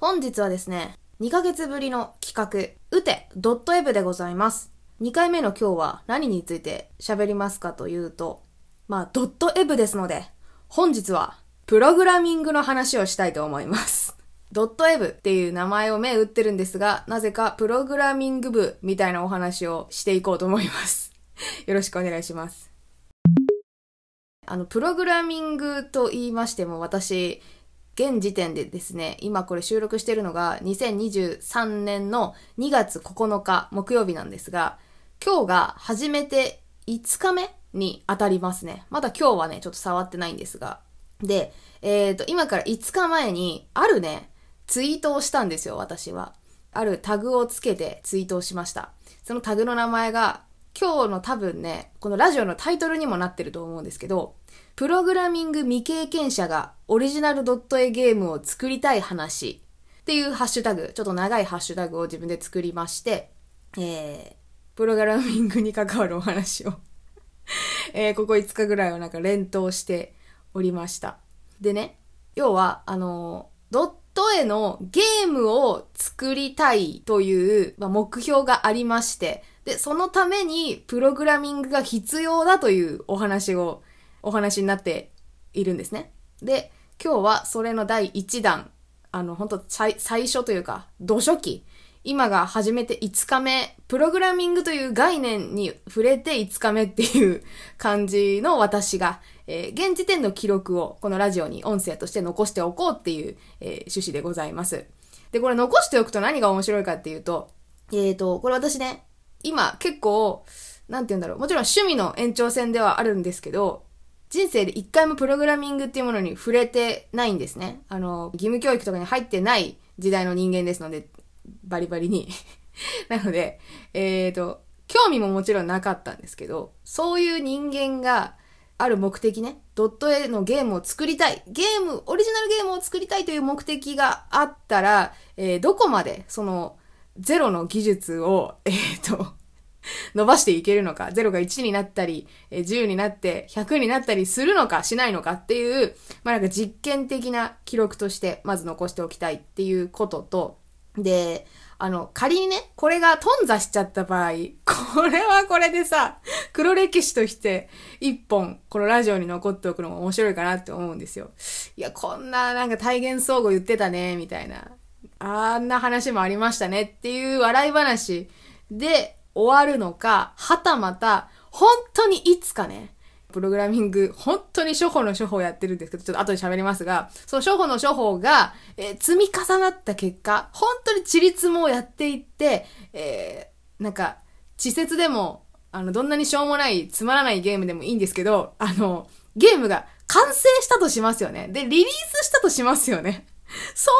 本日はですね、2ヶ月ぶりの企画、うて .ev でございます。2回目の今日は何について喋りますかというと、まあ、ドット .ev ですので、本日はプログラミングの話をしたいと思います。ドット .ev っていう名前を目打ってるんですが、なぜかプログラミング部みたいなお話をしていこうと思います。よろしくお願いします。あの、プログラミングと言いましても私、現時点でですね、今これ収録してるのが2023年の2月9日木曜日なんですが、今日が初めて5日目に当たりますね。まだ今日はね、ちょっと触ってないんですが。で、えっ、と、今から5日前に、あるね、ツイートをしたんですよ、私は。あるタグをつけてツイートをしました。そのタグの名前が、今日の多分ね、このラジオのタイトルにもなってると思うんですけど、プログラミング未経験者がオリジナルドット絵ゲームを作りたい話っていうハッシュタグ、ちょっと長いハッシュタグを自分で作りまして、えー、プログラミングに関わるお話を えー、ここ5日ぐらいはなんか連投しておりました。でね、要は、あの、ドット絵のゲームを作りたいという、まあ、目標がありまして、で、そのためにプログラミングが必要だというお話を、お話になっているんですね。で、今日はそれの第1弾、あの、本当最最初というか、土初期、今が初めて5日目、プログラミングという概念に触れて5日目っていう感じの私が、えー現時点の記録をこのラジオに音声として残しておこうっていう、えー趣旨でございます。で、これ残しておくと何が面白いかっていうと、えーと、これ私ね、今結構、なんて言うんだろう、もちろん趣味の延長線ではあるんですけど、人生で一回もプログラミングっていうものに触れてないんですね。あの、義務教育とかに入ってない時代の人間ですので、バリバリに。なので、えっ、と、興味ももちろんなかったんですけど、そういう人間がある目的ね、ドット絵のゲームを作りたい、ゲーム、オリジナルゲームを作りたいという目的があったら、えーどこまでそのゼロの技術を、えっ、と、伸ばしていけるのか、0が1になったり、10になって100になったりするのかしないのかっていう、まあなんか実験的な記録としてまず残しておきたいっていうことと、で、あの、仮にね、これが頓挫しちゃった場合、これはこれでさ、黒歴史として一本、このラジオに残っておくのも面白いかなって思うんですよ。いや、こんななんか体現相互言ってたね、みたいな。あんな話もありましたねっていう笑い話で終わるのか、はたまた、本当にいつかね、プログラミング、本当に処方の処方やってるんですけど、ちょっと後で喋りますが、その処方の処方が、えー積み重なった結果、本当にチリツもやっていって、えーなんか、稚拙でも、あの、どんなにしょうもない、つまらないゲームでもいいんですけど、あの、ゲームが完成したとしますよね。で、リリースしたとしますよね。そう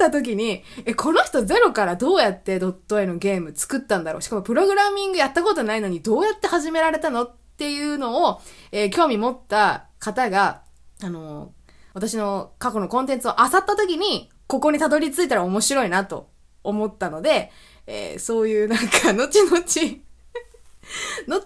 なった時に、え、この人ゼロからどうやってドット絵のゲーム作ったんだろう？しかもプログラミングやったことないのにどうやって始められたの？っていうのを、えー興味持った方が、あの私の過去のコンテンツを漁った時に、ここにたどり着いたら面白いなと思ったので、えーそういうなんか、後々、後々聞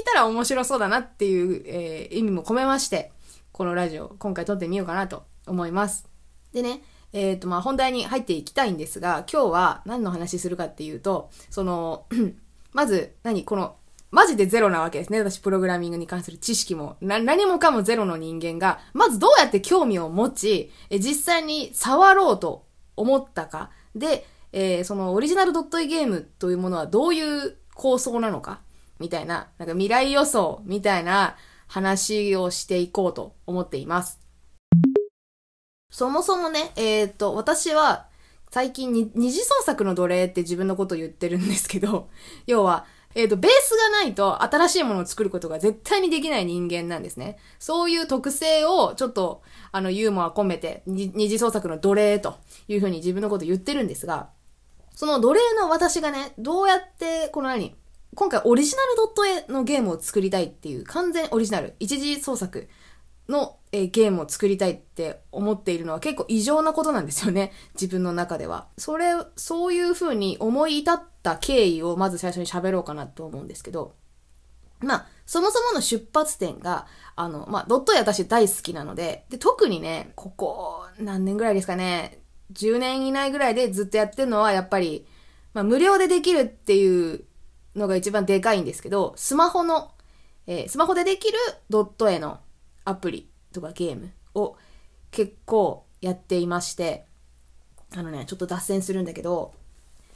いたら面白そうだなっていう、えー意味も込めまして、このラジオ、今回撮ってみようかなと思います。でね、えっ、と、まあ、本題に入っていきたいんですが、今日は何の話するかっていうと、その、まず、何この、マジでゼロなわけですね。私、プログラミングに関する知識も、な、何もかもゼロの人間が、まずどうやって興味を持ち、え実際に触ろうと思ったか。で、えーそのオリジナルドット絵ゲームというものはどういう構想なのか？みたいな、なんか未来予想みたいな話をしていこうと思っています。そもそもね、えっ、と、私は最近に二次創作の奴隷って自分のこと言ってるんですけど、要は、えっ、と、ベースがないと新しいものを作ることが絶対にできない人間なんですね。そういう特性をちょっと、あの、ユーモア込めて、二次創作の奴隷というふうに自分のこと言ってるんですが、その奴隷の私がね、どうやって、この何今回オリジナルドット絵のゲームを作りたいっていう完全オリジナル、一次創作の、えーゲームを作りたいって思っているのは結構異常なことなんですよね。自分の中では。それ、そういう風に思い至った経緯をまず最初に喋ろうかなと思うんですけど、まあ、そもそもの出発点が、あの、まあ、ドット絵私大好きなので、で、特にね、ここ何年ぐらいですかね、10年以内ぐらいでずっとやってるのはやっぱり、まあ無料でできるっていうのが一番でかいんですけど、スマホの、えー、スマホでできるドット絵のアプリとかゲームを結構やっていまして、あのね、ちょっと脱線するんだけど、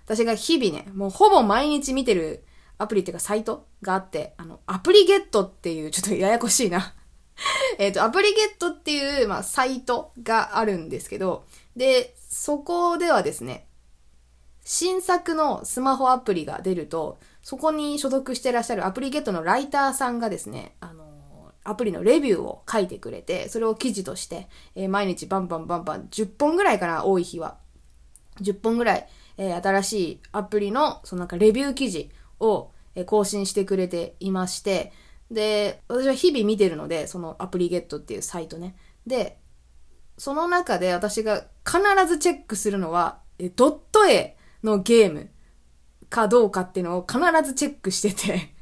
私が日々ね、もうほぼ毎日見てるアプリっていうかサイトがあって、あの、アプリゲットっていう、ちょっとややこしいな。えっと、アプリゲットっていう、まあ、サイトがあるんですけど、で、そこではですね、新作のスマホアプリが出ると、そこに所属してらっしゃるアプリゲットのライターさんがですね、あの、アプリのレビューを書いてくれて、それを記事として、えー、毎日バンバンバンバン、10本ぐらいかな、多い日は。10本ぐらい、えー、新しいアプリの、そのなんかレビュー記事を、えー、更新してくれていまして、で、私は日々見てるので、そのアプリゲットっていうサイトね。で、その中で私が必ずチェックするのは、えドット絵のゲームかどうかっていうのを必ずチェックしてて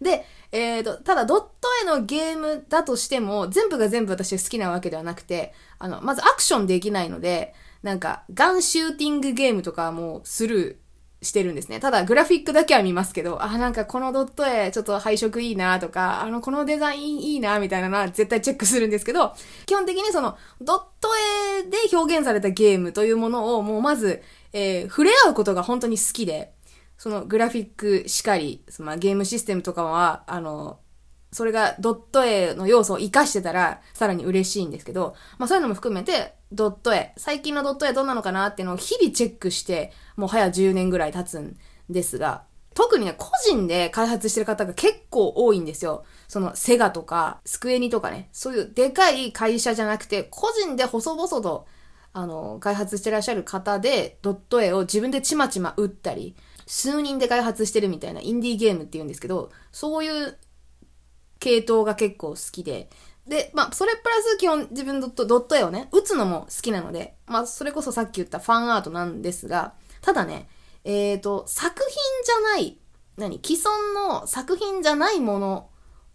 で、えーと、ただドット絵のゲームだとしても、全部が全部私好きなわけではなくて、あの、まずアクションできないので、なんか、ガンシューティングゲームとかもスルーしてるんですね。ただ、グラフィックだけは見ますけど、あ、なんかこのドット絵ちょっと配色いいなとか、あの、このデザインいいなみたいなのは絶対チェックするんですけど、基本的にその、ドット絵で表現されたゲームというものをもうまず、えー、触れ合うことが本当に好きで、そのグラフィックしかり、そのゲームシステムとかは、あの、それがドット絵の要素を活かしてたらさらに嬉しいんですけど、まあそういうのも含めて、ドット絵、最近のドット絵どんなのかなっていうのを日々チェックして、もう早10年ぐらい経つんですが、特にね、個人で開発してる方が結構多いんですよ。そのセガとか、スクエニとかね、そういうでかい会社じゃなくて、個人で細々と、あの、開発してらっしゃる方で、ドット絵を自分でちまちま打ったり、数人で開発してるみたいなインディーゲームって言うんですけど、そういう系統が結構好きで、で、まあ、それプラス基本自分ドットドット絵をね、打つのも好きなので、まあ、それこそさっき言ったファンアートなんですが、ただね、えっ、ー、と、作品じゃない、何既存の作品じゃないもの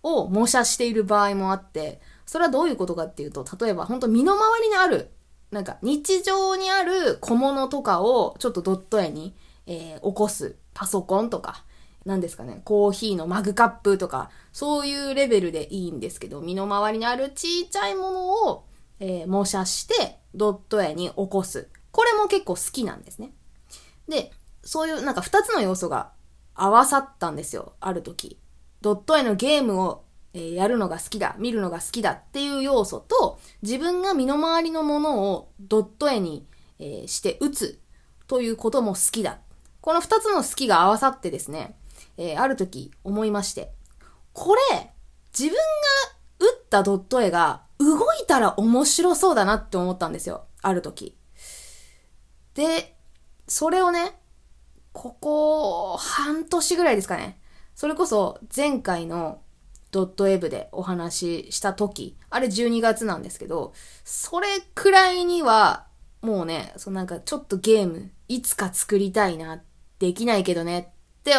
を模写している場合もあって、それはどういうことかっていうと、例えば本当身の回りにある、なんか日常にある小物とかをちょっとドット絵にえー、起こすパソコンとか、何ですかね、コーヒーのマグカップとか、そういうレベルでいいんですけど、身の回りにあるちっちゃいものを、えー、模写して、ドット絵に起こす。これも結構好きなんですね。で、そういうなんか二つの要素が合わさったんですよ、ある時。ドット絵のゲームを、えー、やるのが好きだ、見るのが好きだっていう要素と、自分が身の回りのものをドット絵に、えー、して打つということも好きだこの二つの好きが合わさってですね、えー、ある時思いまして、これ、自分が打ったドット絵が動いたら面白そうだなって思ったんですよ。ある時。で、それをね、ここ半年ぐらいですかね。それこそ前回のドットエブでお話しした時、あれ12月なんですけど、それくらいには、もうね、そのなんかちょっとゲーム、いつか作りたいなっできないけどねって、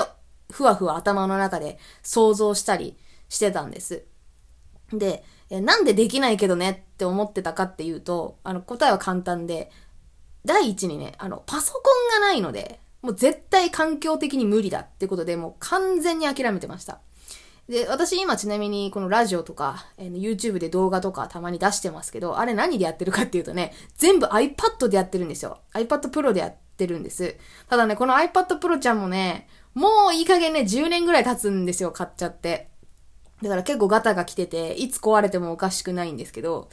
ふわふわ頭の中で想像したりしてたんです。で、なんでできないけどねって思ってたかっていうと、あの答えは簡単で、第一にね、あの、パソコンがないので、もう絶対環境的に無理だってことで、もう完全に諦めてました。で、私今ちなみにこのラジオとか、えー、YouTube で動画とかたまに出してますけど、あれ何でやってるかっていうとね、全部 iPad でやってるんですよ。iPad Pro でやってってるんです。ただね、この iPad Pro ちゃんもね、もういい加減ね、10年ぐらい経つんですよ、買っちゃって。だから結構ガタが来てて、いつ壊れてもおかしくないんですけど、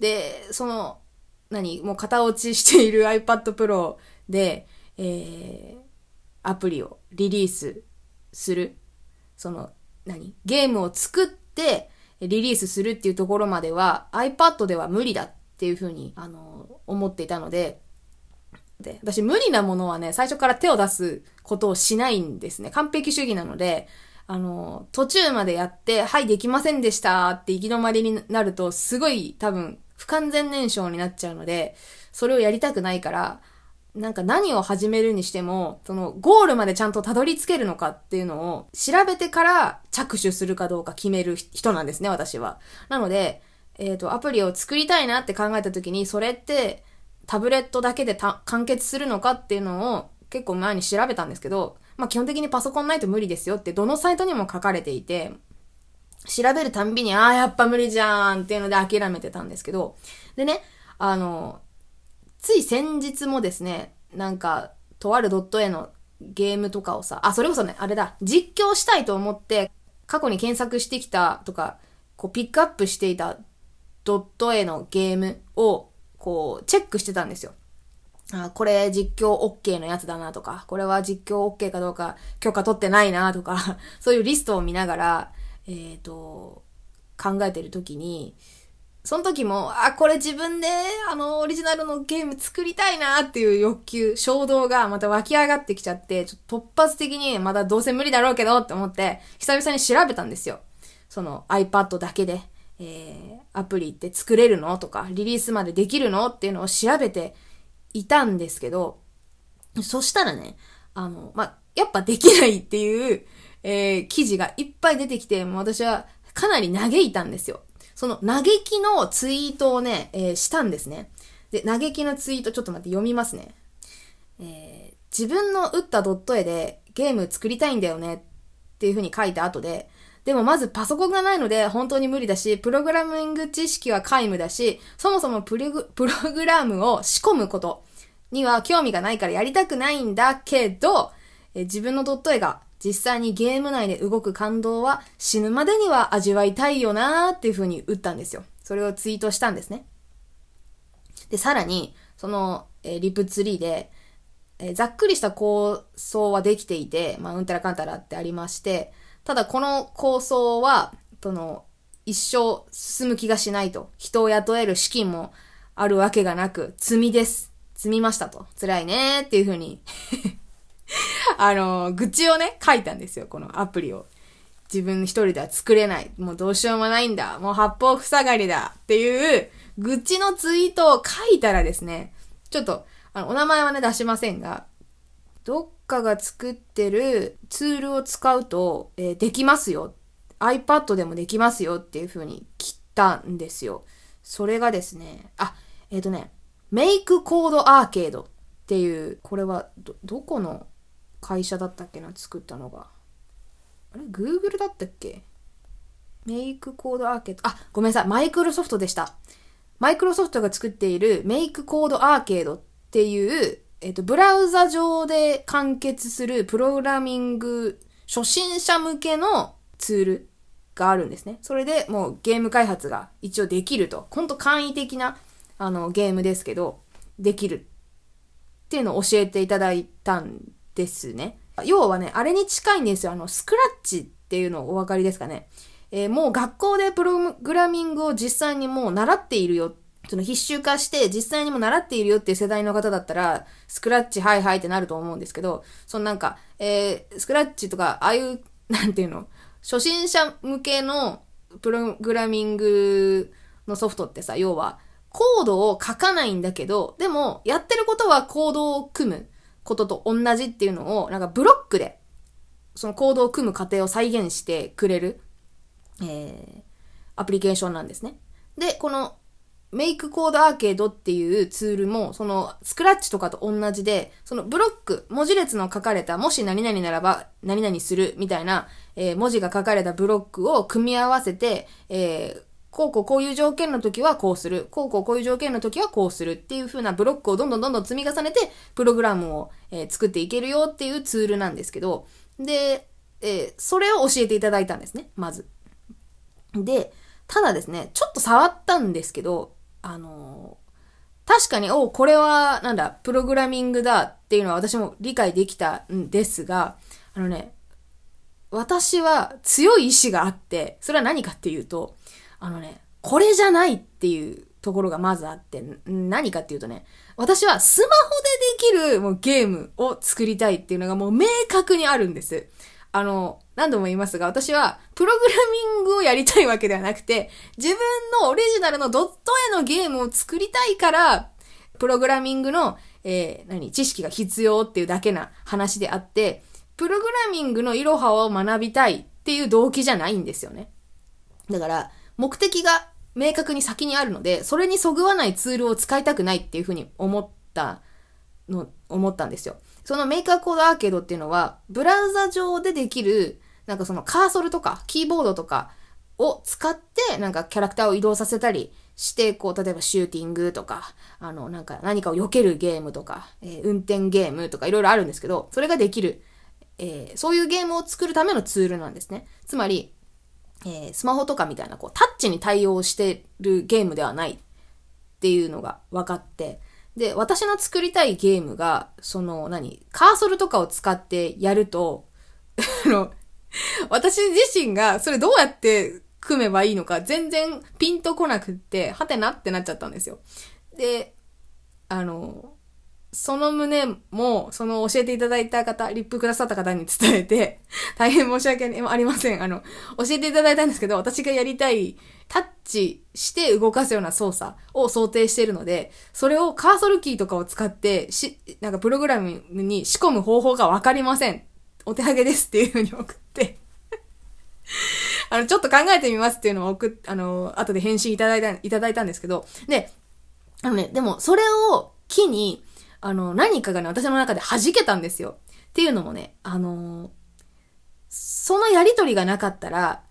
で、その、何もう型落ちしている iPad Pro で、えー、アプリをリリースする。その、何ゲームを作ってリリースするっていうところまでは iPad では無理だっていうふうに、あの、思っていたので、で、私無理なものはね、最初から手を出すことをしないんですね。完璧主義なので、あの、途中までやって、はい、できませんでしたって行き止まりになると、すごい多分、不完全燃焼になっちゃうので、それをやりたくないから、なんか何を始めるにしても、そのゴールまでちゃんとたどり着けるのかっていうのを調べてから着手するかどうか決める人なんですね、私は。なので、えっ、ー、と、アプリを作りたいなって考えた時に、それってタブレットだけで完結するのかっていうのを結構前に調べたんですけど、まあ基本的にパソコンないと無理ですよってどのサイトにも書かれていて、調べるたんびに、ああ、やっぱ無理じゃんっていうので諦めてたんですけど、でね、あの、つい先日もですね、なんか、とあるドット絵のゲームとかをさ、あ、それこそね、あれだ、実況したいと思って、過去に検索してきたとか、こう、ピックアップしていたドット絵のゲームを、こう、チェックしてたんですよ。あ、これ実況 OK のやつだなとか、これは実況 OK かどうか許可取ってないなとか、そういうリストを見ながら、えっ、ー、と、考えてる時に、その時も、あ、これ自分で、あの、オリジナルのゲーム作りたいなっていう欲求、衝動がまた湧き上がってきちゃって、ちょっと突発的に、まだどうせ無理だろうけどって思って、久々に調べたんですよ。その iPad だけで、えー、アプリって作れるの？とか、リリースまでできるの？っていうのを調べていたんですけど、そしたらね、あの、まやっぱできないっていう、えー、記事がいっぱい出てきて、もう私はかなり嘆いたんですよ。その嘆きのツイートをね、えー、したんですね。で、嘆きのツイートちょっと待って読みますね。えー、自分の打ったドット絵でゲーム作りたいんだよねっていう風に書いた後で、でもまずパソコンがないので本当に無理だし、プログラミング知識は皆無だし、そもそもプログラムを仕込むことには興味がないからやりたくないんだけど、え自分のドット絵が実際にゲーム内で動く感動は死ぬまでには味わいたいよなーっていう風に打ったんですよ。それをツイートしたんですね。で、さらに、その、え、リプツリーで、え、ざっくりした構想はできていて、まあ、うんたらかんたらってありまして、ただこの構想は、その、一生進む気がしないと。人を雇える資金もあるわけがなく、積みです。積みましたと。辛いねーっていう風に あの、愚痴をね、書いたんですよ、このアプリを。自分一人では作れない。もうどうしようもないんだ。もう八方塞がりだ。っていう、愚痴のツイートを書いたらですね、ちょっと、あの、お名前はね、出しませんが、どっかが作ってるツールを使うと、えー、できますよ。iPad でもできますよっていう風に切ったんですよ。それがですね、あ、えっ、ー、とね、メイクコードアーケードっていう、これはど、どこの会社だったっけな、作ったのが。あれ ?Google だったっけ？メイクコードアーケード？あ、ごめんなさい。マイクロソフトでした。マイクロソフトが作っているメイクコードアーケードっていう、えっ、と、ブラウザ上で完結するプログラミング初心者向けのツールがあるんですね。それでもうゲーム開発が一応できると。ほんと簡易的なあのゲームですけど、できるっていうのを教えていただいたんですね。要はね、あれに近いんですよ。あの、スクラッチっていうのをお分かりですかね。えー、もう学校でプログラミングを実際にもう習っているよ。その必修化して実際にも習っているよっていう世代の方だったら、スクラッチはいはいってなると思うんですけど、そのなんか、えー、スクラッチとか、ああいう、なんていうの、初心者向けのプログラミングのソフトってさ、要は、コードを書かないんだけど、でも、やってることはコードを組む。ことと同じっていうのを、なんかブロックで、そのコードを組む過程を再現してくれる、えー、アプリケーションなんですね。で、このメイクコードアーケードっていうツールも、そのスクラッチとかと同じで、そのブロック、文字列の書かれた、もし何々ならば何々するみたいな、えー、文字が書かれたブロックを組み合わせて、えー、こうこうこういう条件の時はこうする。こうこうこういう条件の時はこうするっていう風なブロックをどんどんどんどん積み重ねて、プログラムを、えー、作っていけるよっていうツールなんですけど、で、えー、それを教えていただいたんですね、まず。で、ただですね、ちょっと触ったんですけど、あの、確かに、おこれは、なんだ、プログラミングだっていうのは私も理解できたんですが、あのね、私は強い意志があって、それは何かっていうと、あのね、これじゃないっていうところがまずあって、何かっていうとね、私はスマホでできるもうゲームを作りたいっていうのがもう明確にあるんです。あの、何度も言いますが、私はプログラミングをやりたいわけではなくて、自分のオリジナルのドット絵のゲームを作りたいから、プログラミングの、えー、何、知識が必要っていうだけな話であって、プログラミングのイロハを学びたいっていう動機じゃないんですよね。だから、目的が明確に先にあるので、それにそぐわないツールを使いたくないっていうふうに思ったの、思ったんですよ。そのメーカーコードアーケードっていうのは、ブラウザ上でできる、なんかそのカーソルとか、キーボードとかを使って、なんかキャラクターを移動させたりして、こう、例えばシューティングとか、あの、なんか何かを避けるゲームとか、えー、運転ゲームとかいろいろあるんですけど、それができる、えー、そういうゲームを作るためのツールなんですね。つまり、えー、スマホとかみたいな、こう、タッチに対応してるゲームではないっていうのが分かって、で、私の作りたいゲームが、その、何カーソルとかを使ってやると、あの、私自身がそれどうやって組めばいいのか全然ピンとこなくって、はてなってなっちゃったんですよ。で、あの、その旨も、その教えていただいた方、リップくださった方に伝えて、大変申し訳ありません。あの、教えていただいたんですけど、私がやりたいタッチして動かすような操作を想定しているので、それをカーソルキーとかを使って、し、なんかプログラムに仕込む方法がわかりません。お手上げですっていう風に送って あの、ちょっと考えてみますっていうのを送っ、あの、後で返信いただいた、いただいたんですけど、で、あのね、でも、それを機に、あの、何かがね、私の中で弾けたんですよ。っていうのもね、あの、そのやりとりがなかったら、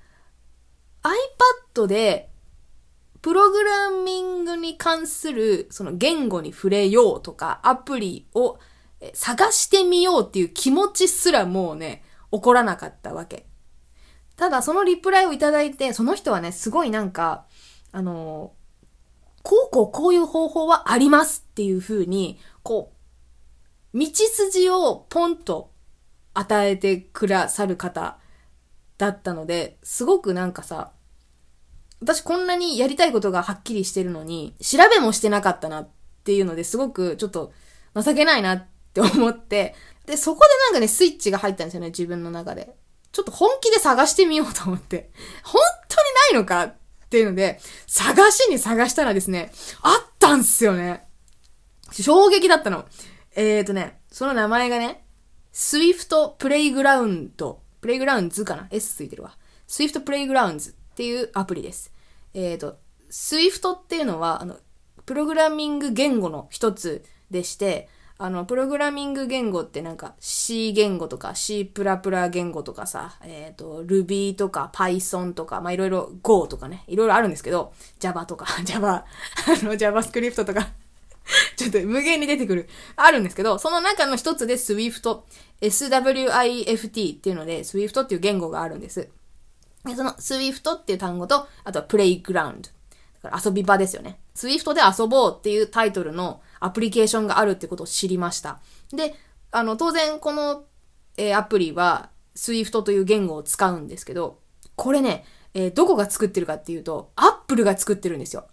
iPad で、プログラミングに関する、その言語に触れようとか、アプリを探してみようっていう気持ちすらもうね、起こらなかったわけ。ただ、そのリプライをいただいて、その人はね、すごいなんか、あのこうこうこういう方法はありますっていう風に、こう、道筋をポンと与えてくださる方だったので、すごくなんかさ、私こんなにやりたいことがはっきりしてるのに、調べもしてなかったなっていうのですごくちょっと情けないなって思って、で、そこでなんかね、スイッチが入ったんですよね、自分の中で。ちょっと本気で探してみようと思って。本当にないのかっていうので、探しに探したらですね、あったんすよね。衝撃だったの。えーとね、その名前がね、Swift プレイグラウンド、プレイグラウンズかな ?S ついてるわ。Swift プレイグラウンズっていうアプリです。えーと、Swift っていうのは、あの、プログラミング言語の一つでして、あの、プログラミング言語ってなんか C 言語とか C++ 言語とかさ、えっ、ー、と、Ruby とか Python とか、まあ、いろいろ Go とかね、いろいろあるんですけど、Java とか、Java、あの、JavaScript とか ちょっと無限に出てくる、あるんですけど、その中の一つで Swift、SWIFT っていうので、Swift っていう言語があるんです。でその Swift っていう単語と、あとは Playground。遊び場ですよね。Swift で遊ぼうっていうタイトルのアプリケーションがあるってことを知りました。で、あの、当然この、えー、アプリは Swift という言語を使うんですけど、これね、えー、どこが作ってるかっていうと、Apple が作ってるんですよ。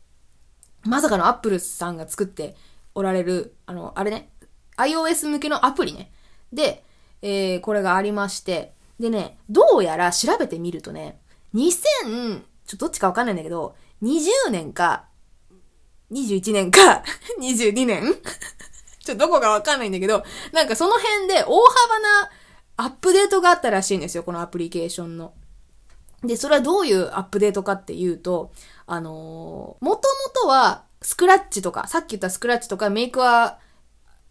まさかの Apple さんが作っておられる、あの、あれね、iOS 向けのアプリね。で、えー、これがありまして、でね、どうやら調べてみるとね、2000、ちょっとどっちかわかんないんだけど、20年か、21年か、22年 ちょどこかわかんないんだけど、なんかその辺で大幅なアップデートがあったらしいんですよ、このアプリケーションの。で、それはどういうアップデートかっていうと、あのー、もともとは、スクラッチとか、さっき言ったスクラッチとか、メイクは、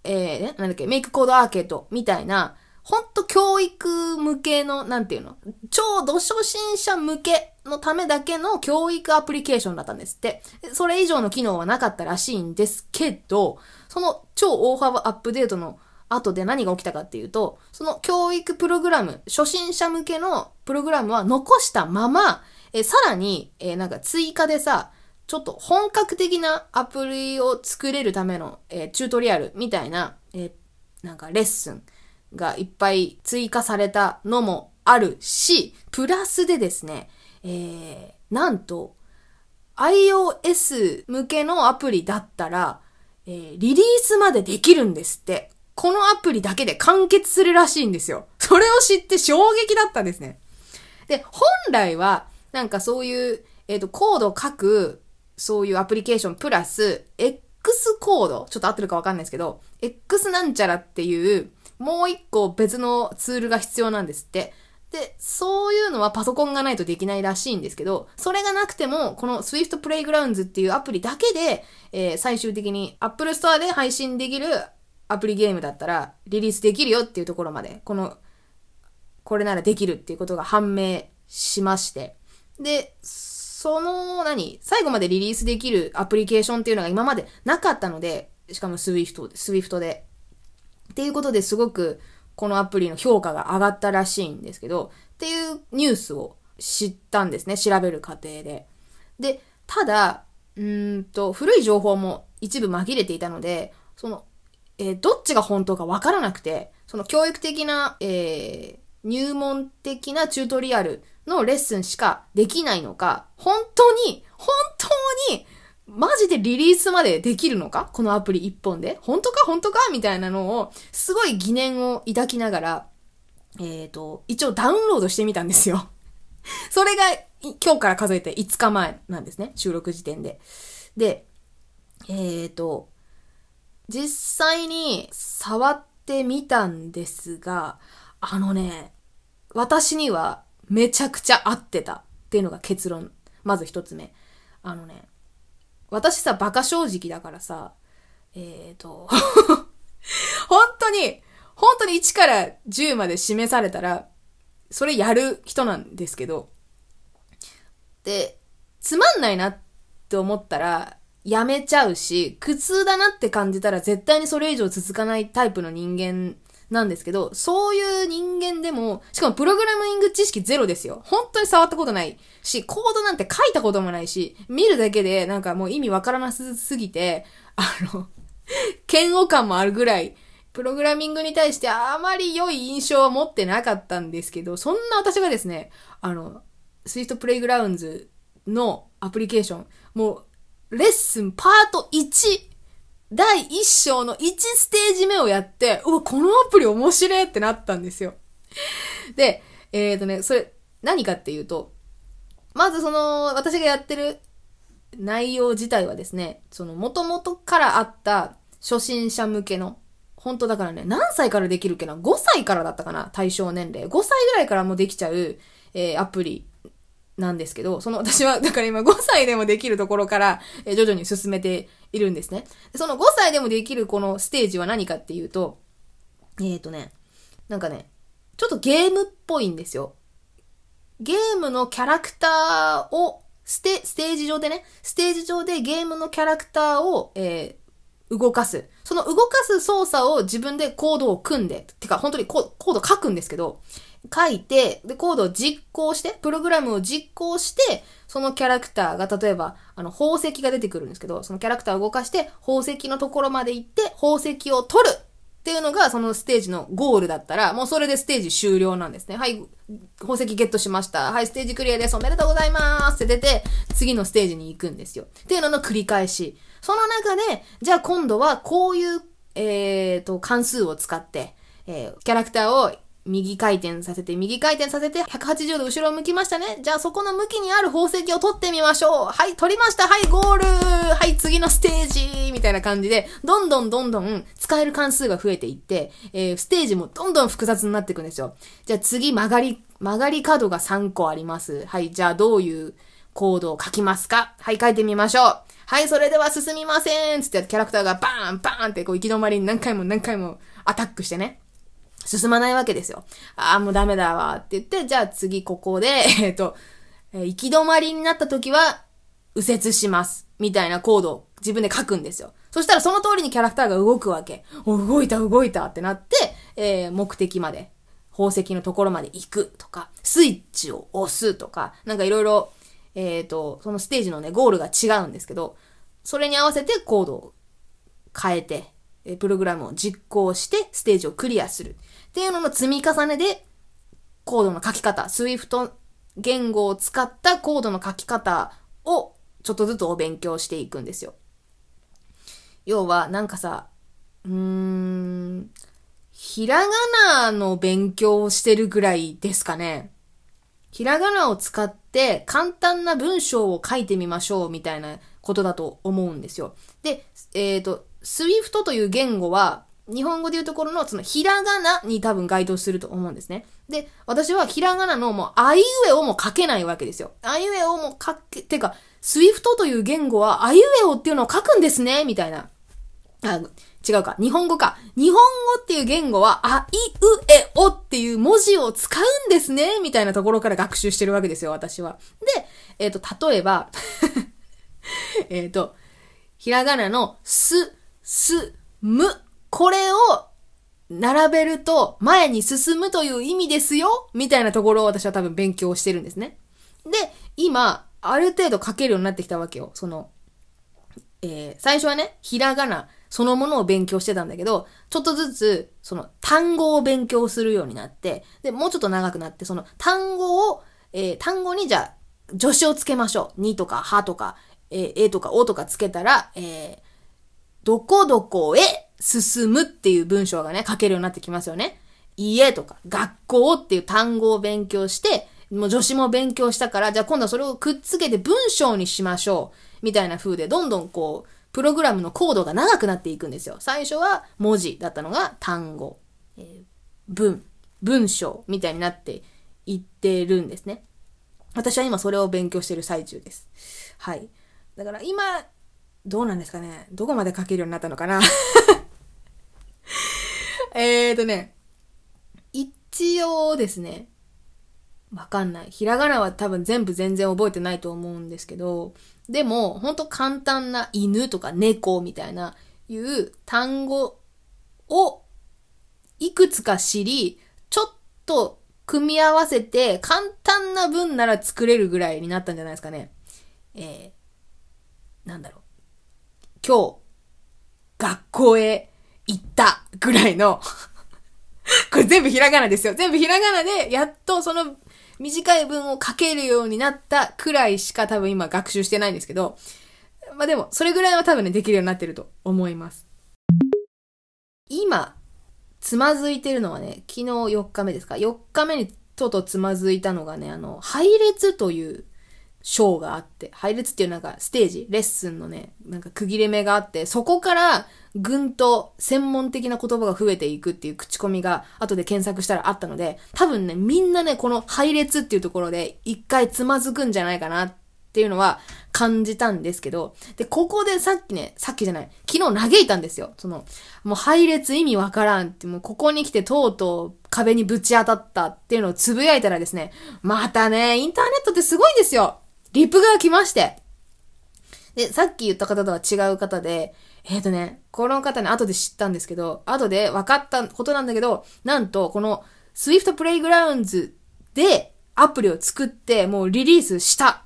えー、なんだっけ、メイクコードアーケードみたいな、ほんと教育向けの、なんていうの？超度初心者向けのためだけの教育アプリケーションだったんですって。それ以上の機能はなかったらしいんですけど、その超大幅アップデートの後で何が起きたかっていうと、その教育プログラム、初心者向けのプログラムは残したまま、えさらに、えなんか追加でさ、ちょっと本格的なアプリを作れるための、え、チュートリアルみたいな、え、なんかレッスン、がいっぱい追加されたのもあるし、プラスでですね、えー、なんと、iOS 向けのアプリだったら、えー、リリースまでできるんですって。このアプリだけで完結するらしいんですよ。それを知って衝撃だったんですね。で、本来は、なんかそういう、えっ、ー、と、コードを書く、そういうアプリケーションプラス、X コード、ちょっと合ってるかわかんないですけど、X なんちゃらっていう、もう一個別のツールが必要なんですって。で、そういうのはパソコンがないとできないらしいんですけど、それがなくても、この Swift Playgrounds っていうアプリだけで、えー、最終的に Apple Store で配信できるアプリゲームだったらリリースできるよっていうところまで、この、これならできるっていうことが判明しまして。で、その何、最後までリリースできるアプリケーションっていうのが今までなかったので、しかも Swift、Swift で。っていうことですごく、このアプリの評価が上がったらしいんですけど、っていうニュースを知ったんですね、調べる過程で。で、ただ、うんと、古い情報も一部紛れていたので、その、えー、どっちが本当かわからなくて、その教育的な、えー、入門的なチュートリアルのレッスンしかできないのか、本当にでリリースまでできるのか？このアプリ一本で本当か？本当か？みたいなのを、すごい疑念を抱きながら、えっ、ー、と、一応ダウンロードしてみたんですよ。それが今日から数えて5日前なんですね。収録時点で。で、えっ、ー、と、実際に触ってみたんですが、あのね、私にはめちゃくちゃ合ってたっていうのが結論。まず一つ目。あのね、私さ、バカ正直だからさ、えっ、ー、と本当に、本当に1から10まで示されたら、それやる人なんですけど、で、つまんないなって思ったら、やめちゃうし、苦痛だなって感じたら絶対にそれ以上続かないタイプの人間なんですけど、そういう人間でも、しかもプログラミング知識ゼロですよ。本当に触ったことないし、コードなんて書いたこともないし、見るだけでなんかもう意味わからなすぎて、あの 嫌悪感もあるぐらい、プログラミングに対してあまり良い印象は持ってなかったんですけど、そんな私がですね、あの、スイートプレイグラウンズのアプリケーション、もう、レッスンパート1第1章の1ステージ目をやって、うわ、このアプリ面白いってなったんですよ。で、えっ、ー、とね、それ、何かっていうと、まずその、私がやってる内容自体はですね、その、元々からあった初心者向けの、本当だからね、何歳からできるっけな ?5 歳からだったかな対象年齢。5歳ぐらいからもできちゃう、えー、アプリなんですけど、その私は、だから今5歳でもできるところから、徐々に進めているんですね。その5歳でもできるこのステージは何かっていうと、えっ、ー、とね、なんかね、ちょっとゲームっぽいんですよ。ゲームのキャラクターを、ステ、ステージ上でね、ステージ上でゲームのキャラクターを、えー、動かす。その動かす操作を自分でコードを組んで、てか本当にコード書くんですけど、書いて、で、コードを実行して、プログラムを実行して、そのキャラクターが、例えば、あの、宝石が出てくるんですけど、そのキャラクターを動かして、宝石のところまで行って、宝石を取るっていうのが、そのステージのゴールだったら、もうそれでステージ終了なんですね。はい、宝石ゲットしました。はい、ステージクリアです。おめでとうございますって出て、次のステージに行くんですよ。っていうのの繰り返し。その中で、じゃあ今度はこういう、えーと、関数を使って、えー、キャラクターを右回転させて、右回転させて、180度後ろを向きましたね。じゃあそこの向きにある宝石を取ってみましょう。はい、取りました。はい、ゴールはい、次のステージみたいな感じで、どんどんどんどん使える関数が増えていって、えー、ステージもどんどん複雑になっていくんですよ。じゃあ次曲がり、曲がり角が3個あります。はい、じゃあどういうコードを書きますか？はい、書いてみましょう。はい、それでは進みませんつってキャラクターがバーンバーンってこう行き止まりに何回も何回もアタックしてね。進まないわけですよ。ああ、もうダメだわって言って、じゃあ次ここで、えっ、と、えー、行き止まりになった時は、右折します。みたいなコードを自分で書くんですよ。そしたらその通りにキャラクターが動くわけ。お、動いた動いたってなって、えー、目的まで、宝石のところまで行くとか、スイッチを押すとか、なんかいろいろ、えっ、ー、と、そのステージのね、ゴールが違うんですけど、それに合わせてコードを変えて、プログラムを実行してステージをクリアする。っていうのの積み重ねで、コードの書き方、Swift 言語を使ったコードの書き方をちょっとずつお勉強していくんですよ。要は、なんかさ、うーん、ひらがなの勉強をしてるぐらいですかね。ひらがなを使って簡単な文章を書いてみましょうみたいなことだと思うんですよ。で、えっ、ー、と、Swift という言語は、日本語で言うところの、その、ひらがなに多分該当すると思うんですね。で、私はひらがなのもう、あいうえおも書けないわけですよ。あいうえおも書け、てか、Swift という言語は、あいうえおっていうのを書くんですね、みたいな。あ、違うか。日本語か。日本語っていう言語は、あいうえおっていう文字を使うんですね、みたいなところから学習してるわけですよ、私は。で、えっ、ー、と、例えば えっと、ひらがなのす、す、む。これを並べると前に進むという意味ですよみたいなところを私は多分勉強してるんですね。で、今、ある程度書けるようになってきたわけよ。その、えー、最初はね、ひらがなそのものを勉強してたんだけど、ちょっとずつ、その単語を勉強するようになって、で、もうちょっと長くなって、その単語を、えー、単語にじゃあ、助詞をつけましょう。にとか、はとか、えー、えとか、おとかつけたら、えー、どこどこへ進むっていう文章がね、書けるようになってきますよね。家とか、学校っていう単語を勉強して、もう助詞も勉強したから、じゃあ今度はそれをくっつけて文章にしましょう。みたいな風で、どんどんこう、プログラムのコードが長くなっていくんですよ。最初は文字だったのが単語、えー、文、文章みたいになっていってるんですね。私は今それを勉強している最中です。はい。だから今、どうなんですかねどこまで書けるようになったのかな えーとね、一応ですね、わかんない。ひらがなは多分全部全然覚えてないと思うんですけど、でも、ほんと簡単な犬とか猫みたいないう単語をいくつか知り、ちょっと組み合わせて簡単な文なら作れるぐらいになったんじゃないですかね。えー、なんだろう。今日、学校へ行ったぐらいの これ全部ひらがなですよ。全部ひらがなで、やっとその短い文を書けるようになったくらいしか多分今学習してないんですけど、まあでも、それぐらいは多分ね、できるようになってると思います。今、つまずいてるのはね、昨日4日目ですか ?4 日目にとうとうつまずいたのがね、あの、配列というショーがあって、配列っていうなんかステージ、レッスンのね、なんか区切れ目があって、そこからぐんと専門的な言葉が増えていくっていう口コミが後で検索したらあったので、多分ね、みんなね、この配列っていうところで一回つまずくんじゃないかなっていうのは感じたんですけど、で、ここでさっきね、さっきじゃない、昨日嘆いたんですよ。その、もう配列意味わからんって、もうここに来てとうとう壁にぶち当たったっていうのをつぶやいたらですね、またね、インターネットってすごいんですよ。リプが来まして。で、さっき言った方とは違う方で、えっ、ー、とね、この方ね、後で知ったんですけど、後で分かったことなんだけど、なんと、この Swift Playgrounds でアプリを作って、もうリリースした。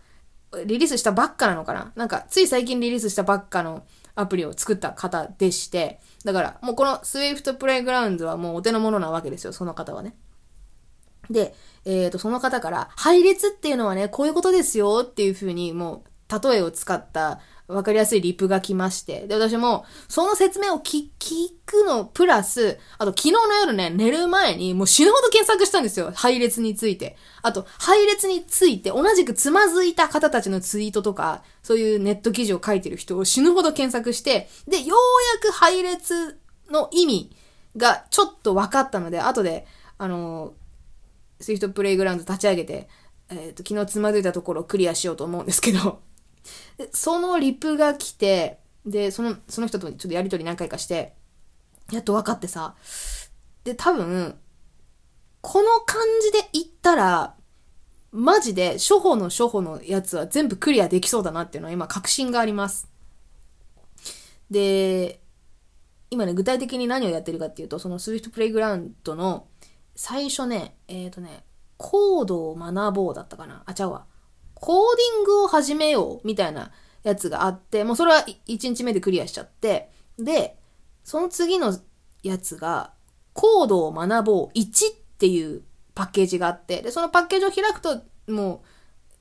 リリースしたばっかなのかななんか、つい最近リリースしたばっかのアプリを作った方でして、だから、もうこの Swift Playgrounds はもうお手の物なわけですよ、その方はね。で、えっ、ー、と、その方から、配列っていうのはね、こういうことですよっていうふうに、もう、例えを使ったわかりやすいリプが来まして。で、私も、その説明を聞くのプラス、あと昨日の夜ね、寝る前にもう死ぬほど検索したんですよ。配列について。あと、配列について同じくつまずいた方たちのツイートとか、そういうネット記事を書いてる人を死ぬほど検索して、で、ようやく配列の意味がちょっと分かったので、後で、あのスイフトプレイグラウンド立ち上げて、えっ、ー、と、昨日つまずいたところをクリアしようと思うんですけど、そのリプが来て、で、その、その人とちょっとやりとり何回かして、やっと分かってさ、で、多分、この感じで言ったら、マジで初歩の初歩のやつは全部クリアできそうだなっていうのは今確信があります。で、今ね、具体的に何をやってるかっていうと、その Swift Playground の最初ね、えっ、ー、とね、コードを学ぼうだったかなあ、ちゃうわ。コーディングを始めようみたいなやつがあって、もうそれは1日目でクリアしちゃって、で、その次のやつが、コードを学ぼう1っていうパッケージがあって、で、そのパッケージを開くと、も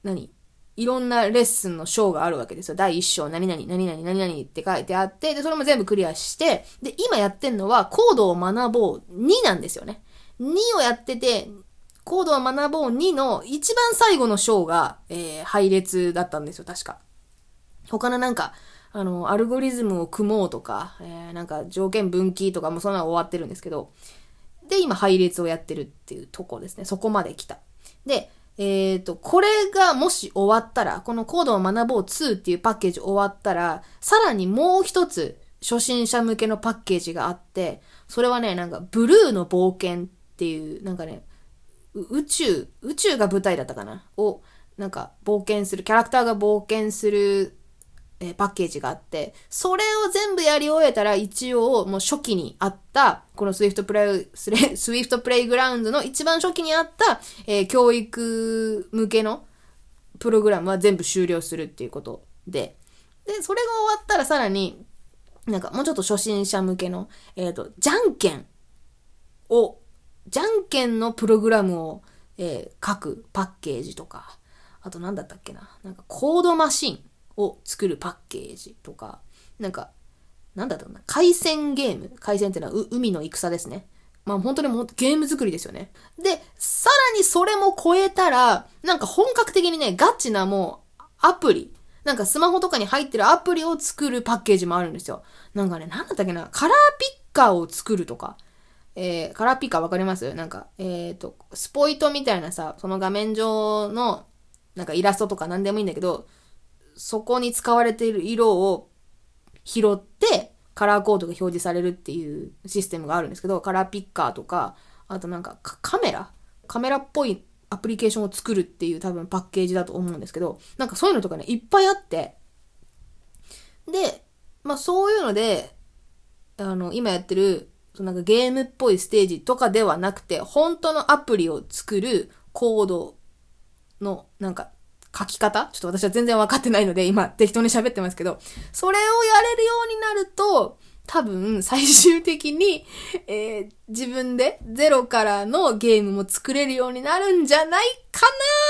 う、何？いろんなレッスンの章があるわけですよ。第1章、何々、何々、何々って書いてあって、で、それも全部クリアして、で、今やってんのは、コードを学ぼう2なんですよね。2をやってて、コードを学ぼう2の一番最後の章が、えー、配列だったんですよ、確か。他のなんか、あの、アルゴリズムを組もうとか、えー、なんか条件分岐とかもそんなの終わってるんですけど、で、今配列をやってるっていうとこですね。そこまで来た。で、えっ、ー、と、これがもし終わったら、このコードを学ぼう2っていうパッケージ終わったら、さらにもう一つ初心者向けのパッケージがあって、それはね、なんかブルーの冒険っていう、なんかね、宇宙、宇宙が舞台だったかな？を、なんか冒険する、キャラクターが冒険する、えー、パッケージがあって、それを全部やり終えたら一応もう初期にあった、この Swift Play、Swift Playground の一番初期にあった、えー、教育向けのプログラムは全部終了するっていうことで、で、それが終わったらさらに、なんかもうちょっと初心者向けの、えっ、ー、と、じゃんけんを、じゃんけんのプログラムを、えー、書くパッケージとか、あと何だったっけな、なんかコードマシンを作るパッケージとか、なんか、なんだったかな、海鮮ゲーム。海鮮ってのは海の戦ですね。まあ本当にもゲーム作りですよね。で、さらにそれも超えたら、なんか本格的にね、ガチなもうアプリ、なんかスマホとかに入ってるアプリを作るパッケージもあるんですよ。なんかね、なんだったっけな、カラーピッカーを作るとか。えー、カラーピッカーわかります？なんか、えっ、ー、と、スポイトみたいなさ、その画面上の、なんかイラストとか何でもいいんだけど、そこに使われている色を拾って、カラーコードが表示されるっていうシステムがあるんですけど、カラーピッカーとか、あとなんかカメラ？カメラっぽいアプリケーションを作るっていう多分パッケージだと思うんですけど、なんかそういうのとかね、いっぱいあって、で、まあそういうので、あの、今やってる、なんかゲームっぽいステージとかではなくて、本当のアプリを作るコードのなんか書き方？ちょっと私は全然わかってないので、今適当に喋ってますけど、それをやれるようになると、多分最終的に、えー、自分でゼロからのゲームも作れるようになるんじゃないか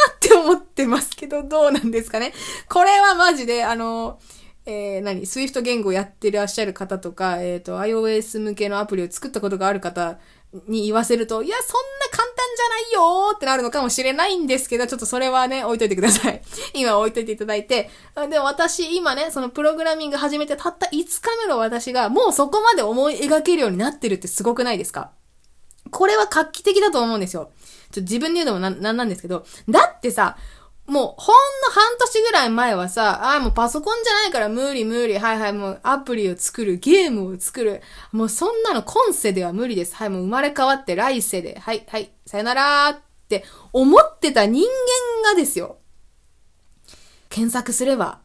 なって思ってますけど、どうなんですかね？これはマジで、あの、えー、何？ Swift 言語をやってらっしゃる方とか、えっ、ー、と、iOS 向けのアプリを作ったことがある方に言わせると、いや、そんな簡単じゃないよーってなるのかもしれないんですけど、ちょっとそれはね、置いといてください。今置いといていただいて。で、私、今ね、そのプログラミング始めてたった5日目の私が、もうそこまで思い描けるようになってるってすごくないですか？これは画期的だと思うんですよ。ちょっと自分で言うのもな、なんなんですけど、だってさ、もう、ほんの半年ぐらい前はさ、ああ、もうパソコンじゃないから無理無理。はいはい、もうアプリを作る、ゲームを作る。もうそんなの今世では無理です。はい、もう生まれ変わって来世で、はい、はい、さよならって思ってた人間がですよ。検索すれば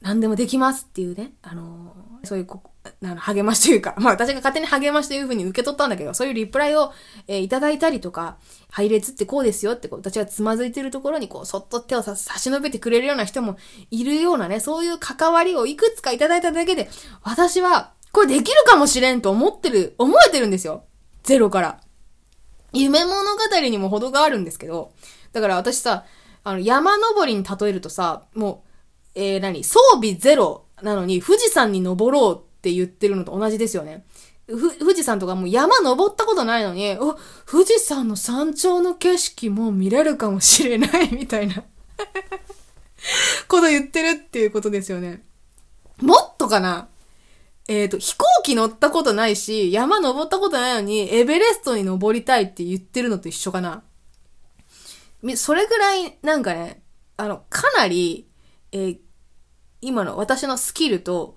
何でもできますっていうね、あのー、そういうこ、あの、励ましというか、まあ私が勝手に励ましというふうに受け取ったんだけど、そういうリプライを、えー、いただいたりとか、配列ってこうですよってこう、私がつまずいてるところにこう、そっと手を差し伸べてくれるような人もいるようなね、そういう関わりをいくつかいただいただけで、私は、これできるかもしれんと思ってる、思えてるんですよ。ゼロから。夢物語にも程があるんですけど、だから私さ、あの、山登りに例えるとさ、もう、えー、何？装備ゼロなのに富士山に登ろうって言ってるのと同じですよね。富士山とかもう山登ったことないのに、お、富士山の山頂の景色も見れるかもしれないみたいなこと言ってるっていうことですよね。もっとかな？えっ、ー、と、飛行機乗ったことないし、山登ったことないのに、エベレストに登りたいって言ってるのと一緒かな。それぐらい、なんかね、あの、かなり、えー、今の私のスキルと、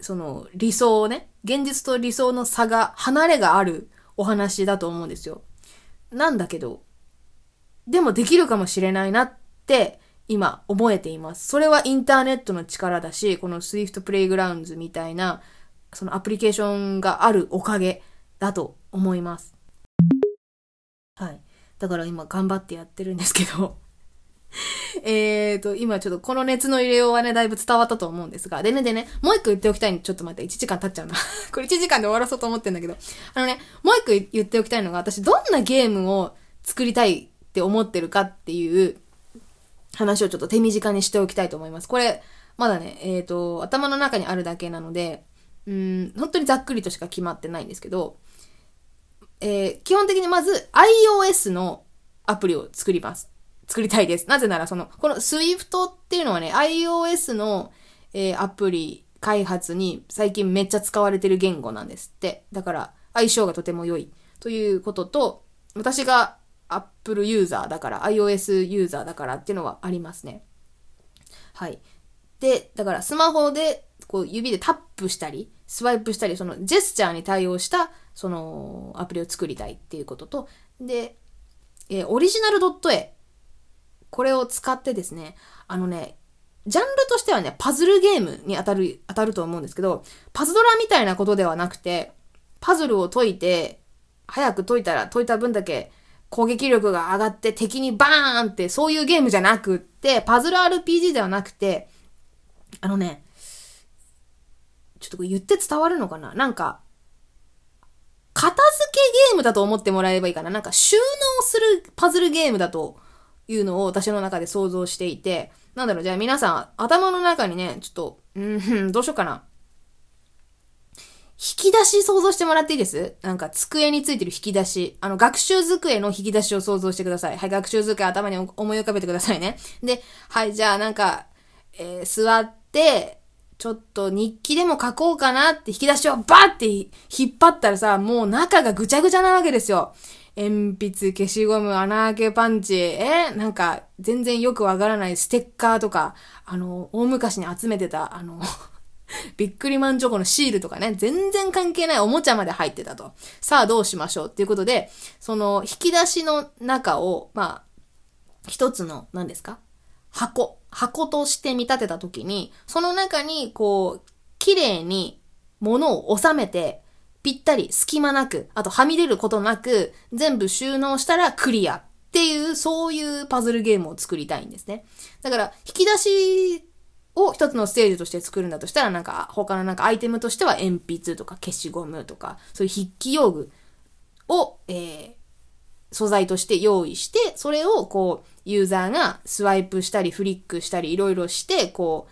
その理想をね、現実と理想の差が、離れがあるお話だと思うんですよ。なんだけど、でもできるかもしれないなって今思えています。それはインターネットの力だし、この Swift Playgrounds みたいな、そのアプリケーションがあるおかげだと思います。はい。だから今頑張ってやってるんですけど えーと、今ちょっとこの熱の入れようはね、だいぶ伝わったと思うんですが。でね、でね、もう一個言っておきたいんで、ちょっと待って、1時間経っちゃうな。これ1時間で終わらそうと思ってんだけど。あのね、もう一個言っておきたいのが、私どんなゲームを作りたいって思ってるかっていう話をちょっと手短にしておきたいと思います。これ、まだね、えーと、頭の中にあるだけなので、うん、本当にざっくりとしか決まってないんですけど、えー、基本的にまず iOS のアプリを作ります。作りたいです。なぜなら、その、この Swift っていうのはね、iOS の、えー、アプリ開発に最近めっちゃ使われてる言語なんですって。だから相性がとても良いということと、私が Apple ユーザーだから、iOS ユーザーだからっていうのはありますね。はい。で、だからスマホでこう指でタップしたり、スワイプしたり、そのジェスチャーに対応したそのアプリを作りたいっていうことと、で、えー、オリジナルドット絵。これを使ってですね、あのね、ジャンルとしてはね、パズルゲームに当たる、当たると思うんですけど、パズドラみたいなことではなくて、パズルを解いて、早く解いたら解いた分だけ攻撃力が上がって敵にバーンってそういうゲームじゃなくって、パズル RPG ではなくて、あのね、ちょっとこれ言って伝わるのかな？なんか、片付けゲームだと思ってもらえばいいかな？なんか収納するパズルゲームだというのを私の中で想像していて、なんだろう、じゃあ皆さん頭の中にね、ちょっと、うん、どうしようかな。引き出し想像してもらっていいです？なんか机についてる引き出し。あの、学習机の引き出しを想像してください。はい、学習机頭に思い浮かべてくださいね。で、はい、じゃあなんか、えー、座って、ちょっと日記でも書こうかなって引き出しをバーって引っ張ったらさ、もう中がぐちゃぐちゃなわけですよ。鉛筆、消しゴム、穴開けパンチ、えなんか、全然よくわからないステッカーとか、あの、大昔に集めてた、あのビックリマンチョコのシールとかね、全然関係ないおもちゃまで入ってたと。さあどうしましょうっていうことで、その引き出しの中を、まあ、一つの、何ですか？箱。箱として見立てたときに、その中に、こう、綺麗に物を収めて、ぴったり隙間なく、あとはみ出ることなく、全部収納したらクリアっていう、そういうパズルゲームを作りたいんですね。だから、引き出しを一つのステージとして作るんだとしたら、なんか、他のなんかアイテムとしては鉛筆とか消しゴムとか、そういう筆記用具を、えー、素材として用意して、それをこう、ユーザーがスワイプしたりフリックしたりいろいろして、こ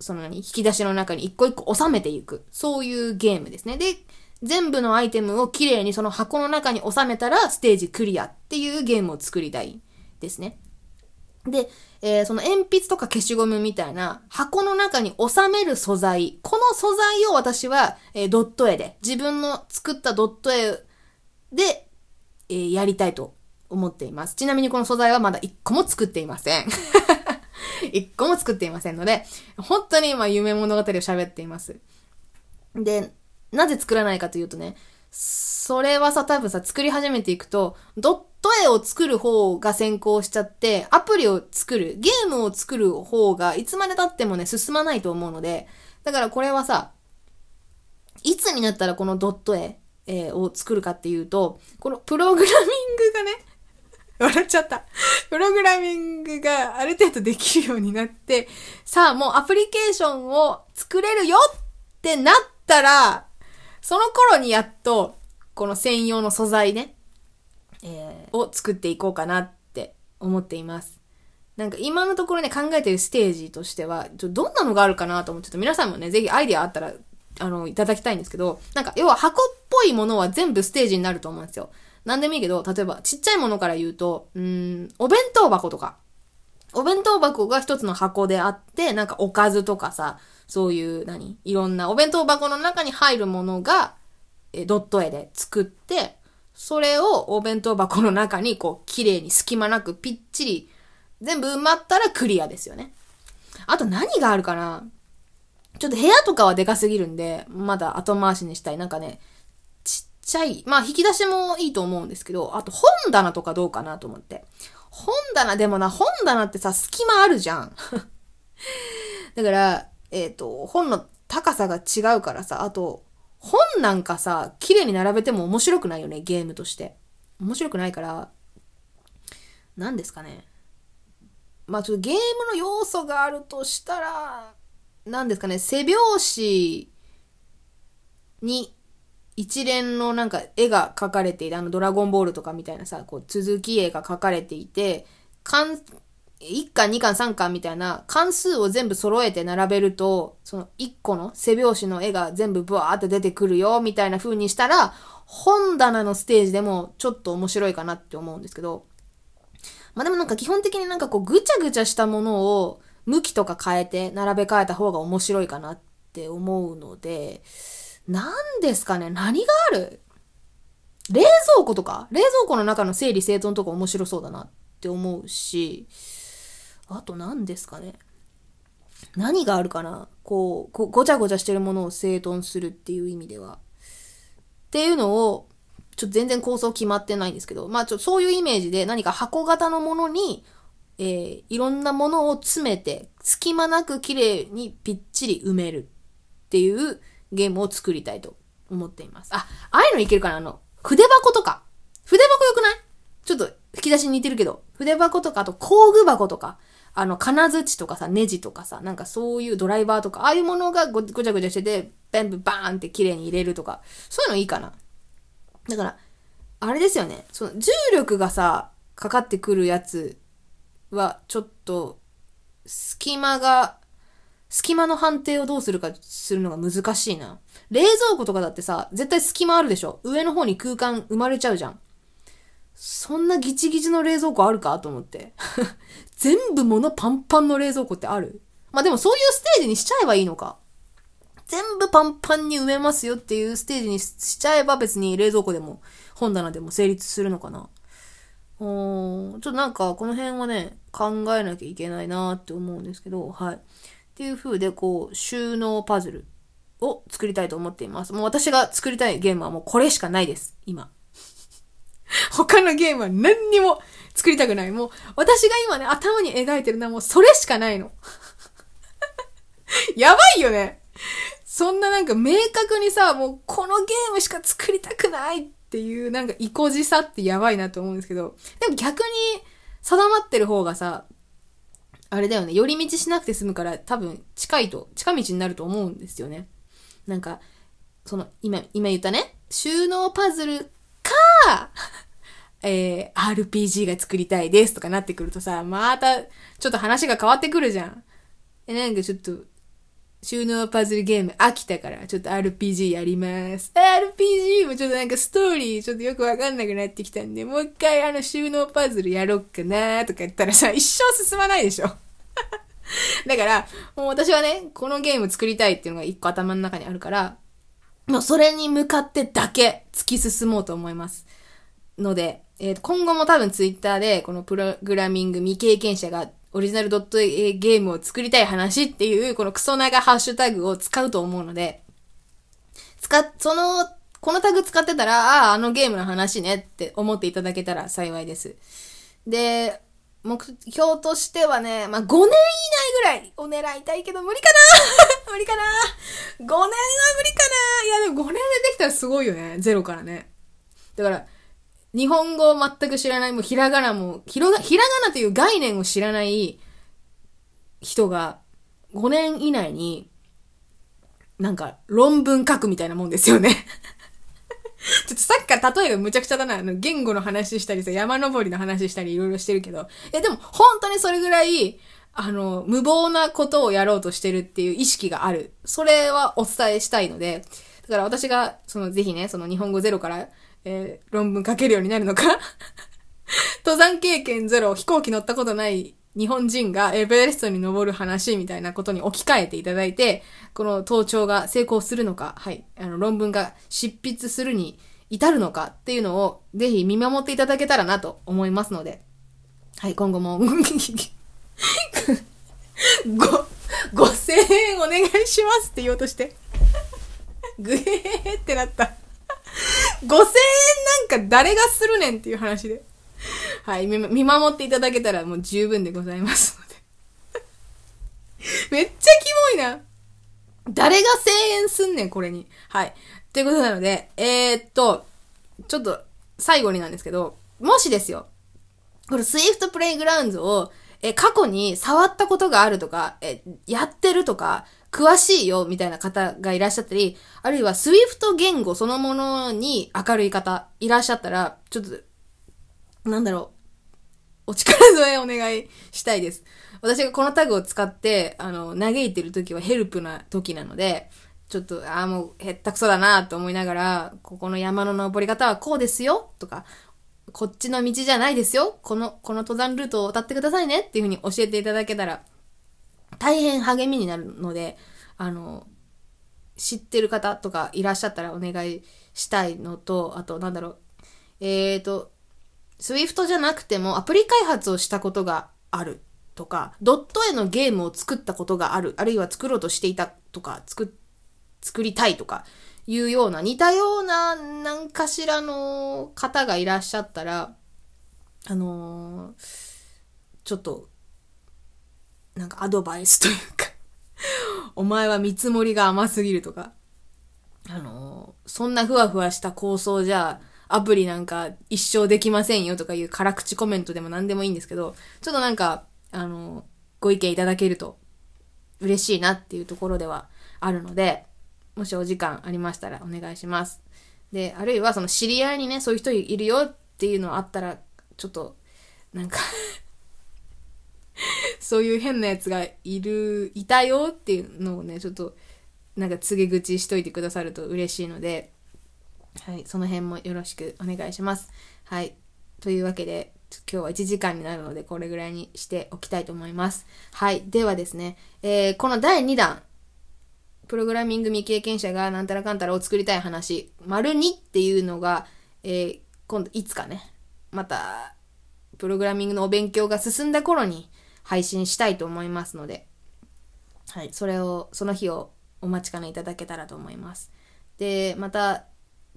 う、その、引き出しの中に一個一個収めていく。そういうゲームですね。で、全部のアイテムをきれいにその箱の中に収めたらステージクリアっていうゲームを作りたいですね。で、えー、その鉛筆とか消しゴムみたいな箱の中に収める素材。この素材を私は、えー、ドット絵で、自分の作ったドット絵でえー、やりたいと思っています。ちなみにこの素材はまだ一個も作っていません。一個も作っていませんので、本当に今夢物語を喋っています。で、なぜ作らないかというとね、それはさ、多分さ、作り始めていくと、ドット絵を作る方が先行しちゃって、アプリを作る、ゲームを作る方がいつまで経ってもね、進まないと思うので、だからこれはさ、いつになったらこのドット絵、えー、を作るかっていうと、このプログラミングがね、笑っちゃった。プログラミングがある程度できるようになって、さあもうアプリケーションを作れるよってなったら、その頃にやっと、この専用の素材ね、えー、を作っていこうかなって思っています。なんか今のところね、考えてるステージとしては、ちょどんなのがあるかなと思ってて、皆さんもね、ぜひアイディアあったらあの、いただきたいんですけど、なんか、要は箱っぽいものは全部ステージになると思うんですよ。なんでもいいけど、例えば、ちっちゃいものから言うと、うん、お弁当箱とか。お弁当箱が一つの箱であって、なんかおかずとかさ、そういう、何？いろんなお弁当箱の中に入るものが、え、ドット絵で作って、それをお弁当箱の中にこう、綺麗に隙間なくぴっちり、全部埋まったらクリアですよね。あと何があるかな？ちょっと部屋とかはでかすぎるんで、まだ後回しにしたい。なんかね、ちっちゃい、まあ引き出しもいいと思うんですけど、あと本棚とかどうかなと思って。本棚でもな、本棚ってさ、隙間あるじゃん。だから、えっ、ー、と、本の高さが違うからさ、あと、本なんかさ、綺麗に並べても面白くないよね、ゲームとして。面白くないから、何ですかね。まあちょっとゲームの要素があるとしたら、何ですかね、背表紙に一連のなんか絵が描かれていて、あのドラゴンボールとかみたいなさ、こう続き絵が描かれていて、1巻、2巻、3巻みたいな関数を全部揃えて並べると、その1個の背表紙の絵が全部ブワーって出てくるよ、みたいな風にしたら、本棚のステージでもちょっと面白いかなって思うんですけど、まあでもなんか基本的になんかこうぐちゃぐちゃしたものを向きとか変えて並べ替えた方が面白いかなって思うので、何ですかね何がある？冷蔵庫とか？冷蔵庫の中の整理整頓とか面白そうだなって思うし、あと何ですかね。何があるかな。こう、ごちゃごちゃしてるものを整頓するっていう意味では。っていうのを、ちょっと全然構想決まってないんですけど、まあちょっとそういうイメージで何か箱型のものに、えー、いろんなものを詰めて、隙間なく綺麗にぴっちり埋めるっていうゲームを作りたいと思っています。あ、ああいうのいけるかな。あの、筆箱とか。筆箱よくない？ちょっと吹き出しに似てるけど、筆箱とか、あと工具箱とか、あの、金槌とかさ、ネジとかさ、なんかそういうドライバーとか、ああいうものがごごちゃごちゃしてて、全部バーンって綺麗に入れるとか、そういうのいいかな。だから、あれですよね。その、重力がさ、かかってくるやつは、ちょっと、隙間が、隙間の判定をどうするかするのが難しいな。冷蔵庫とかだってさ、絶対隙間あるでしょ上の方に空間生まれちゃうじゃん。そんなギチギチの冷蔵庫あるかと思って。全部物パンパンの冷蔵庫ってある？まあでもそういうステージにしちゃえばいいのか。全部パンパンに埋めますよっていうステージにしちゃえば別に冷蔵庫でも本棚でも成立するのかな。うーん、ちょっとなんかこの辺はね、考えなきゃいけないなって思うんですけど、はい。っていう風でこう、収納パズルを作りたいと思っています。もう私が作りたいゲームはもうこれしかないです。今。他のゲームは何にも作りたくない。もう、私が今ね、頭に描いてるのはもうそれしかないの。やばいよね。そんななんか明確にさ、もうこのゲームしか作りたくないっていうなんか意固地さってやばいなと思うんですけど、でも逆に定まってる方がさ、あれだよね、寄り道しなくて済むから多分近いと、近道になると思うんですよね。なんか、その、今、今言ったね、収納パズルか、えー、RPG が作りたいですとかなってくるとさ、また、ちょっと話が変わってくるじゃん。え、なんかちょっと、収納パズルゲーム飽きたから、ちょっと RPG やります。RPG もちょっとなんかストーリーちょっとよくわかんなくなってきたんで、もう一回あの収納パズルやろっかなとか言ったらさ、一生進まないでしょ。だから、もう私はね、このゲーム作りたいっていうのが一個頭の中にあるから、もうそれに向かってだけ突き進もうと思います。ので、えー、今後も多分ツイッターで、このプログラミング未経験者がオリジナルドットゲームを作りたい話っていう、このクソ長ハッシュタグを使うと思うので、使っ、その、このタグ使ってたら、ああ、あのゲームの話ねって思っていただけたら幸いです。で、目標としてはね、まあ、5年以内ぐらいを狙いたいけど無理かな 無理かな ?5 年は無理かないやでも5年でできたらすごいよね。ゼロからね。だから、日本語を全く知らない、もうひらがなも、ひらが、ひらがなという概念を知らない人が5年以内に、なんか論文書くみたいなもんですよね ちょっとさっきから例えがむちゃくちゃだな。あの、言語の話したりさ、山登りの話したりいろいろしてるけど。え、でも、本当にそれぐらい、あの、無謀なことをやろうとしてるっていう意識がある。それはお伝えしたいので、だから私が、その、ぜひね、その日本語ゼロから、えー、論文書けるようになるのか？登山経験ゼロ、飛行機乗ったことない日本人がエベレストに登る話みたいなことに置き換えていただいて、この登頂が成功するのか、はい、あの論文が執筆するに至るのかっていうのをぜひ見守っていただけたらなと思いますので、はい、今後も。ご、ご声援お願いしますって言おうとして。ぐえーってなった。5000円なんか誰がするねんっていう話で。はい、見守っていただけたらもう十分でございますので。めっちゃキモいな。誰が声援すんねん、これに。はい。ということなので、えー、っと、ちょっと、最後になんですけど、もしですよ、この Swift Playgrounds を、え、過去に触ったことがあるとか、え、やってるとか、詳しいよ、みたいな方がいらっしゃったり、あるいは Swift 言語そのものに明るい方いらっしゃったら、ちょっとなんだろう、お力添えお願いしたいです。私がこのタグを使って、あの、嘆いてる時はヘルプな時なので、ちょっと、ああ、もう、へったくそだなと思いながら、ここの山の登り方はこうですよとか、こっちの道じゃないですよこの、この登山ルートを渡ってくださいねっていう風に教えていただけたら、大変励みになるので、あの、知ってる方とかいらっしゃったらお願いしたいのと、あと、なんだろう、えーと、Swift じゃなくてもアプリ開発をしたことがあるとか、ドット絵のゲームを作ったことがある、あるいは作ろうとしていたとか、作、作りたいとか、いうような、似たような何かしらの方がいらっしゃったら、あのー、ちょっと、なんかアドバイスというか お前は見積もりが甘すぎるとか、あのー、そんなふわふわした構想じゃ、アプリなんか一生できませんよとかいう辛口コメントでも何でもいいんですけど、ちょっとなんか、あのー、ご意見いただけると嬉しいなっていうところではあるので、もしお時間ありましたらお願いします。で、あるいはその知り合いにね、そういう人いるよっていうのあったら、ちょっと、なんかそういう変なやつがいる、いたよっていうのをね、ちょっと、なんか告げ口しといてくださると嬉しいので、はい、その辺もよろしくお願いします。はい。というわけで、今日は1時間になるので、これぐらいにしておきたいと思います。はい。ではですね、えー、この第2弾、プログラミング未経験者がなんたらかんたらを作りたい話、丸2っていうのが、えー、今度いつかね、また、プログラミングのお勉強が進んだ頃に配信したいと思いますので、はい、それを、その日をお待ちかねいただけたらと思います。で、また、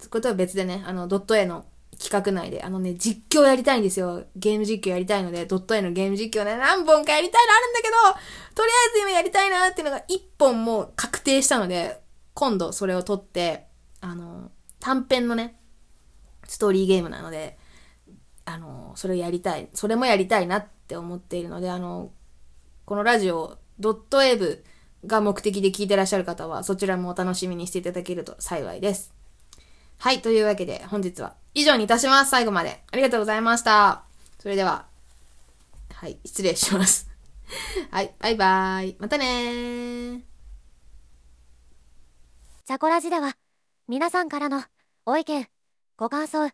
ことは別でね、あの、ドット A の企画内で、あのね、実況やりたいんですよ。ゲーム実況やりたいので、ドット A のゲーム実況ね、何本かやりたいのあるんだけど、とりあえず今やりたいなっていうのが1本もう確定したので、今度それを撮って、あの、短編のね、ストーリーゲームなので、あの、それをやりたい、それもやりたいなっって思っているので、あの、このラジオ、ドット A ブが目的で聞いてらっしゃる方は、そちらもお楽しみにしていただけると幸いです。はい、というわけで本日は以上にいたします。最後まで。ありがとうございました。それでは、はい、失礼します。はい、バイバーイ。またねー。チャコラジでは、皆さんからのご意見、ご感想、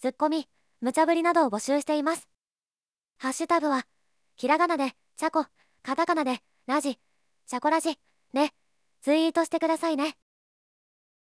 ツッコミ、無茶ぶりなどを募集しています。ハッシュタグは、ひらがなで、チャコ、カタカナで、ラジ、チャコラジ、ね、ツイートしてくださいね。